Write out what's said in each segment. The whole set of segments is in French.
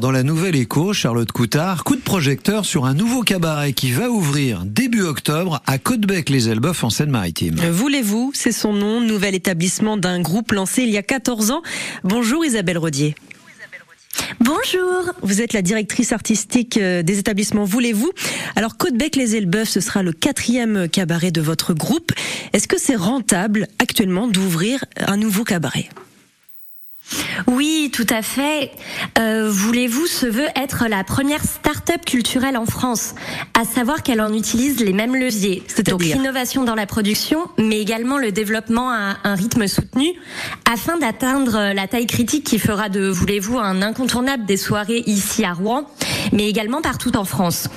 Dans la nouvelle écho, Charlotte Coutard, coup de projecteur sur un nouveau cabaret qui va ouvrir début octobre à Côtebec-les-Elbeuf en Seine-Maritime. Voulez-vous, c'est son nom, nouvel établissement d'un groupe lancé il y a 14 ans. Bonjour Isabelle Rodier. Bonjour. Vous êtes la directrice artistique euh, des établissements Voulez-vous? Alors Côtebec-les-Elbeuf, ce sera le quatrième cabaret de votre groupe. Est-ce que c'est rentable actuellement d'ouvrir un nouveau cabaret? Oui, tout à fait. Euh, Voulez-vous se veut être la première start-up culturelle en France, à savoir qu'elle en utilise les mêmes leviers, donc l'innovation dans la production, mais également le développement à un rythme soutenu, afin d'atteindre la taille critique qui fera de Voulez-vous un incontournable des soirées ici à Rouen, mais également partout en France.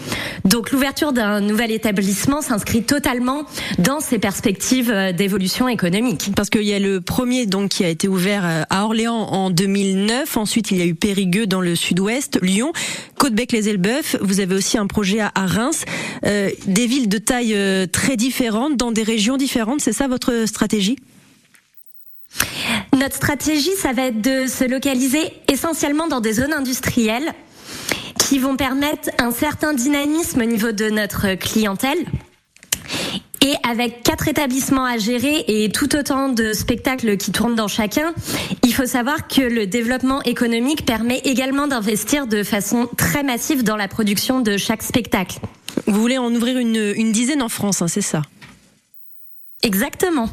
Donc l'ouverture d'un nouvel établissement s'inscrit totalement dans ces perspectives euh, d'évolution économique. Parce qu'il y a le premier donc qui a été ouvert euh, à Orléans en 2009, ensuite il y a eu Périgueux dans le sud-ouest, Lyon, Côte-Bec-les-Elbeuf, vous avez aussi un projet à, Reims, euh, des villes de taille très différentes dans des régions différentes, c'est ça votre stratégie? Notre stratégie, ça va être de se localiser essentiellement dans des zones industrielles qui vont permettre un certain dynamisme au niveau de notre clientèle. Et avec quatre établissements à gérer et tout autant de spectacles qui tournent dans chacun, il faut savoir que le développement économique permet également d'investir de façon très massive dans la production de chaque spectacle. Vous voulez en ouvrir une, dizaine en France, hein, c'est ça? Exactement.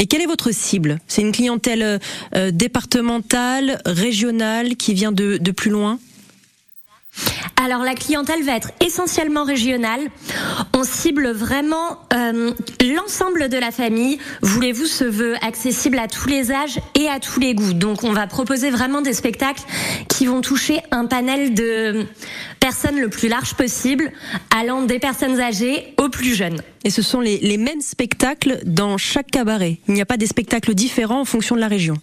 Et quelle est votre cible? C'est une clientèle euh, départementale, régionale, qui vient de plus loin? Alors la clientèle va être essentiellement régionale. On cible vraiment euh, l'ensemble de la famille. Voulez-vous ce veut accessible à tous les âges et à tous les goûts? Donc on va proposer vraiment des spectacles qui vont toucher un panel de personnes le plus large possible, allant des personnes âgées aux plus jeunes. Et ce sont les mêmes spectacles dans chaque cabaret. Il n'y a pas des spectacles différents en fonction de la région.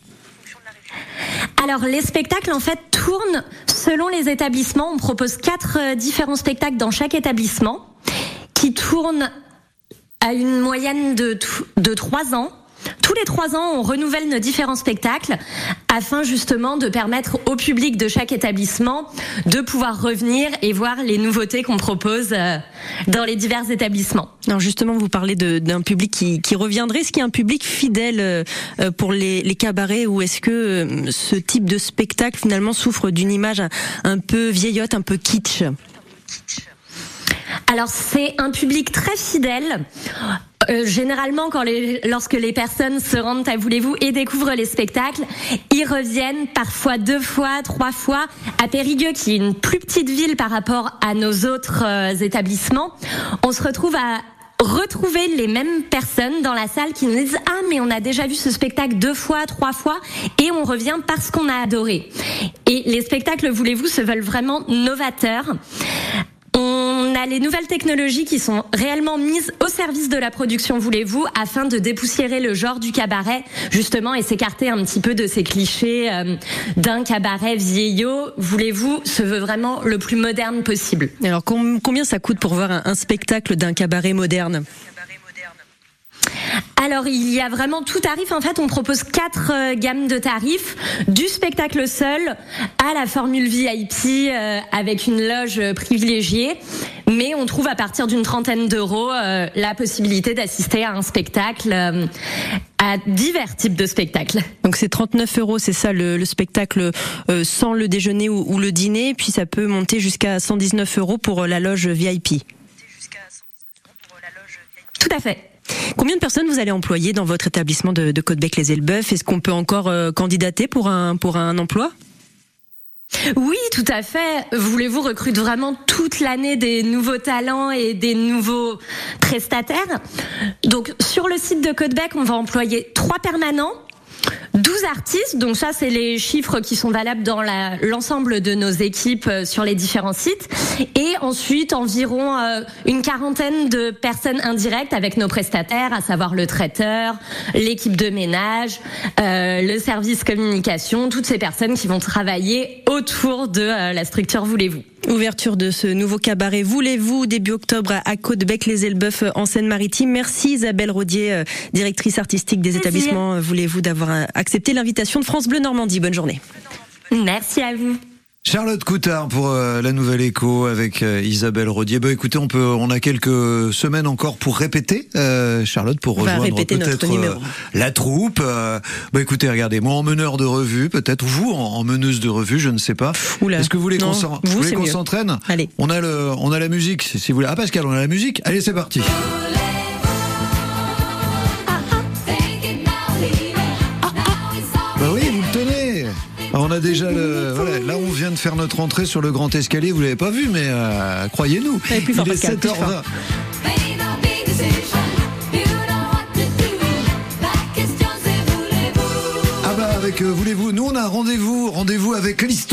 Alors les spectacles en fait tournent selon les établissements. On propose quatre euh, différents spectacles dans chaque établissement qui tournent à une moyenne de, de trois ans. Tous les trois ans, on renouvelle nos différents spectacles afin justement de permettre au public de chaque établissement de pouvoir revenir et voir les nouveautés qu'on propose euh, dans les divers établissements. Alors justement, vous parlez d'un public qui, qui reviendrait. Est-ce qu'il y a un public fidèle euh, pour les, les cabarets ou est-ce que euh, ce type de spectacle finalement souffre d'une image un peu vieillotte, un peu kitsch? Alors c'est un public très fidèle. Euh, généralement, quand les, lorsque les personnes se rendent à Voulez-vous et découvrent les spectacles, ils reviennent parfois deux fois, trois fois à Périgueux, qui est une plus petite ville par rapport à nos autres euh, établissements. On se retrouve à retrouver les mêmes personnes dans la salle qui nous disent ah mais on a déjà vu ce spectacle deux fois, trois fois et on revient parce qu'on a adoré. Et les spectacles, voulez-vous, se veulent vraiment novateurs on a les nouvelles technologies qui sont réellement mises au service de la production, voulez-vous, afin de dépoussiérer le genre du cabaret, justement, et s'écarter un petit peu de ces clichés euh, d'un cabaret vieillot, voulez-vous, se veut vraiment le plus moderne possible? Alors, combien ça coûte pour voir un spectacle d'un cabaret moderne? Alors il y a vraiment tout tarif. En fait, on propose quatre euh, gammes de tarifs, du spectacle seul à la formule VIP euh, avec une loge privilégiée. Mais on trouve à partir d'une trentaine d'euros euh, la possibilité d'assister à un spectacle à divers types de spectacles. Donc c'est 39 euros, c'est ça le, spectacle sans le déjeuner ou, le dîner, puis ça peut monter jusqu'à 119 euros pour la loge VIP. Tout à fait. Combien de personnes vous allez employer dans votre établissement de, de Côte-Bec-les-Elbeuf Est-ce qu'on peut encore euh, candidater pour un, pour un emploi? Oui, tout à fait. Voulez-vous recruter vraiment toute l'année des nouveaux talents et des nouveaux prestataires? Donc, sur le site de Côte-Bec, on va employer trois permanents 12 artistes, donc ça c'est les chiffres qui sont valables dans l'ensemble de nos équipes euh, sur les différents sites, et ensuite environ euh, une quarantaine de personnes indirectes avec nos prestataires, à savoir le traiteur, l'équipe de ménage, euh, le service communication, toutes ces personnes qui vont travailler autour de la structure Voulez-vous. Ouverture de ce nouveau cabaret Voulez-vous début octobre à Côte-Bec-les-Elbeuf en Seine-Maritime. Merci Isabelle Rodier, directrice artistique des établissements Voulez-vous d'avoir accepté l'invitation de France Bleu Normandie. Bonne journée. Merci à vous. Charlotte Coutard pour euh, la nouvelle écho avec euh, Isabelle Rodier. Bah écoutez, on peut, on a quelques semaines encore pour répéter, euh, Charlotte, pour rejoindre répéter notre peut-être la troupe. Euh, bah écoutez, regardez, moi en meneur de revue, peut-être vous en, en meneuse de revue, je ne sais pas. Est-ce que vous voulez qu'on s'entraîne? Allez. On a le, on a la musique, si si vous voulez. Ah Pascal, on a la musique. Allez, c'est parti. A déjà le, voilà, là on vient de faire notre entrée sur le grand escalier, vous l'avez pas vu, mais euh, croyez-nous. Fort, Il est Pascal, plus 7h20. fort. Ah bah avec euh, voulez-vous, nous on a un rendez-vous, rendez-vous avec l'histoire.